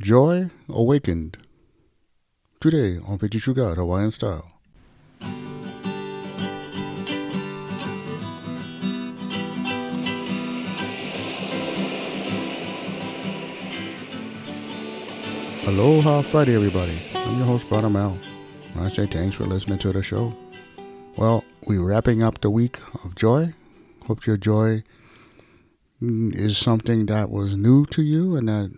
Joy Awakened. Today on Victory Sugar Hawaiian Style. Aloha Friday, everybody. I'm your host, Brother Mel. I say thanks for listening to the show. Well, we're wrapping up the week of joy. Hope your joy mm, is something that was new to you and that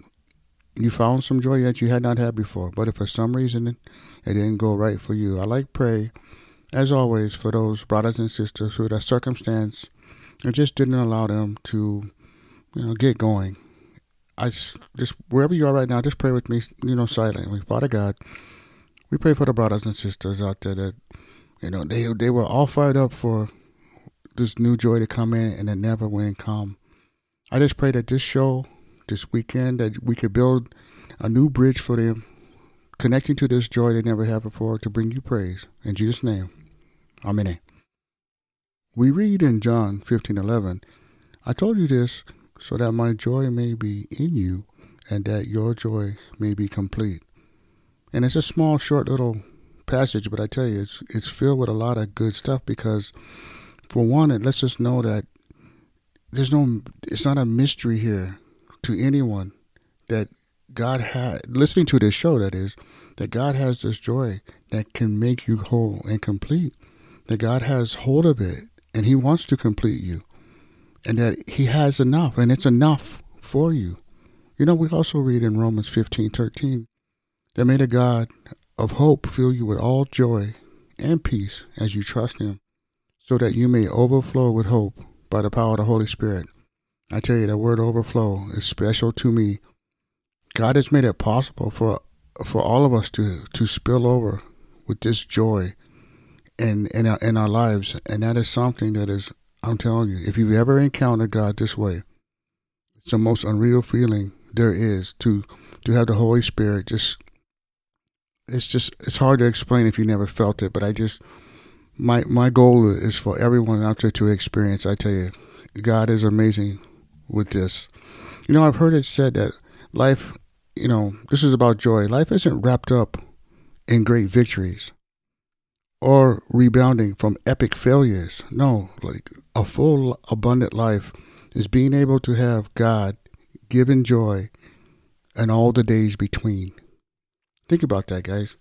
you found some joy that you had not had before. But if for some reason it didn't go right for you, I like pray, as always, for those brothers and sisters who that circumstance it just didn't allow them to, you know, get going. I just wherever you are right now, just pray with me, you know, silently. Father God, we pray for the brothers and sisters out there that, you know, they they were all fired up for this new joy to come in and it never went come. I just pray that this show, this weekend, that we could build a new bridge for them, connecting to this joy they never had before to bring you praise. In Jesus' name, Amen. We read in John 15 11, I told you this so that my joy may be in you and that your joy may be complete. And it's a small, short little passage, but I tell you, it's it's filled with a lot of good stuff because, for one, it lets us know that there's no, it's not a mystery here to anyone that God had listening to this show. That is, that God has this joy that can make you whole and complete. That God has hold of it and He wants to complete you and that he has enough, and it's enough for you. You know, we also read in Romans 15 13 that may the God of hope fill you with all joy and peace as you trust him, so that you may overflow with hope by the power of the Holy Spirit. I tell you, that word overflow is special to me. God has made it possible for for all of us to, to spill over with this joy in, in, our, in our lives. And that is something that is I'm telling you, if you've ever encountered God this way, it's the most unreal feeling there is to to have the Holy Spirit just it's just it's hard to explain if you never felt it, but I just my my goal is for everyone out there to experience. I tell you, God is amazing with this. You know, I've heard it said that life, you know, this is about joy. Life isn't wrapped up in great victories or rebounding from epic failures. No, like a full, abundant life is being able to have God given joy and all the days between. Think about that, guys.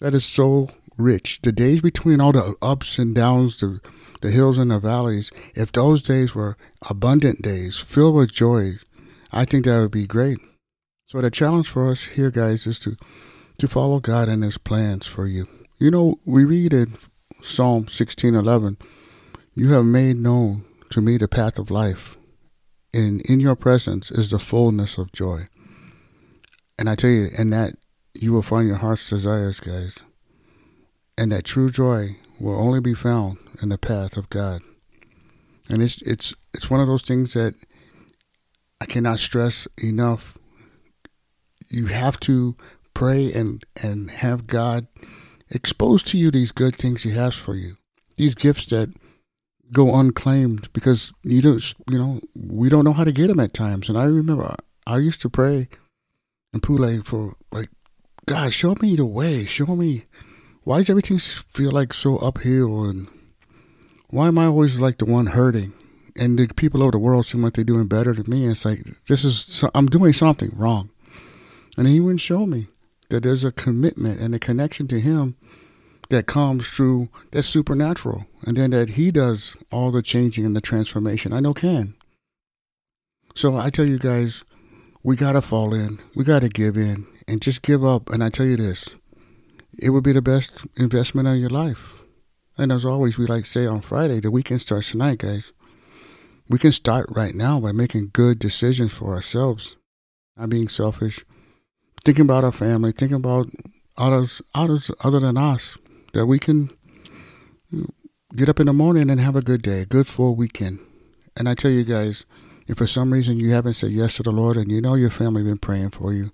That is so rich. The days between all the ups and downs, the, the hills and the valleys, if those days were abundant days, filled with joy, I think that would be great. So the challenge for us here, guys, is to, to follow God and His plans for you. You know, we read in Psalm 16:11, "You have made known to me the path of life, and in your presence is the fullness of joy." And I tell you, in that you will find your heart's desires, guys. And that true joy will only be found in the path of God. And it's it's it's one of those things that I cannot stress enough. You have to pray and and have God expose to you these good things He has for you, these gifts that go unclaimed because you don't, you know, we don't know how to get them at times. And I remember I used to pray and pray for like, God, show me the way, show me why does everything feel like so uphill and why am I always like the one hurting? And the people over the world seem like they're doing better than me. It's like, this is, I'm doing something wrong. And he wouldn't show me that there's a commitment and a connection to him that comes through that's supernatural and then that he does all the changing and the transformation i know can so i tell you guys we gotta fall in we gotta give in and just give up. And i tell you this it would be the best investment of your life. And as always we like say on friday the weekend starts tonight guys. We can start right now by making good decisions for ourselves. Not being selfish. Thinking about our family thinking about others others other than us that we can get up in the morning and have a good day, a good full weekend. And I tell you guys, if for some reason you haven't said yes to the Lord and you know your family been praying for you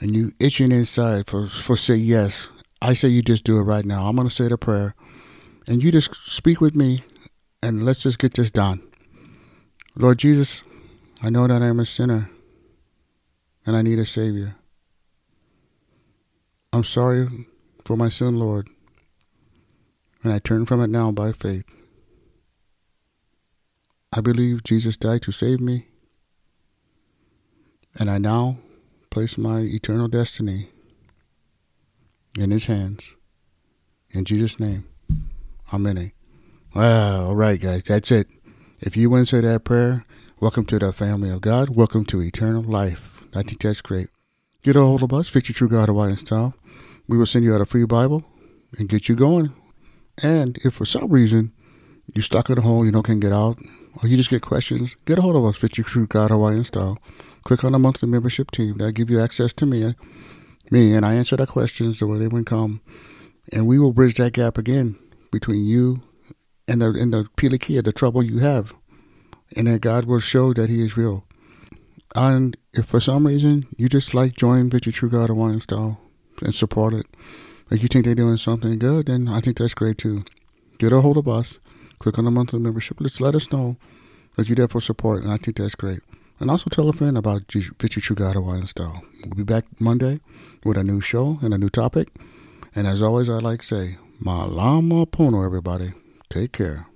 and you itching inside for for say yes, I say you just do it right now. I'm gonna say the prayer and you just speak with me and let's just get this done. Lord Jesus, I know that I'm a sinner and I need a Savior. I'm sorry for my sin, Lord, and I turn from it now by faith. I believe Jesus died to save me, and I now place my eternal destiny in His hands. In Jesus' name, Amen. Wow, all right, guys, that's it. If you went that prayer, welcome to the family of God. Welcome to eternal life. I think that's great. Get a hold of us, Victory True God Hawaiian Style. We will send you out a free Bible and get you going. And if for some reason you're stuck at home, you don't can get out, or you just get questions, get a hold of us, Victory True God Hawaiian Style. Click on the monthly membership team. That'll give you access to me, me, and I answer the questions the way they would come. And we will bridge that gap again between you and the, and the pilikia, the trouble you have. And that God will show that He is real. And if for some reason you just like join Victory True God Hawaiian Style and support it, like you think they're doing something good, then I think that's great too. Get a hold of us. Click on the monthly membership. Let's let us know that you're there for support, and I think that's great. And also tell a friend about Victory True God Hawaiian Style. We'll be back Monday with a new show and a new topic. And as always, I like to say, Malama Pono, everybody. Take care.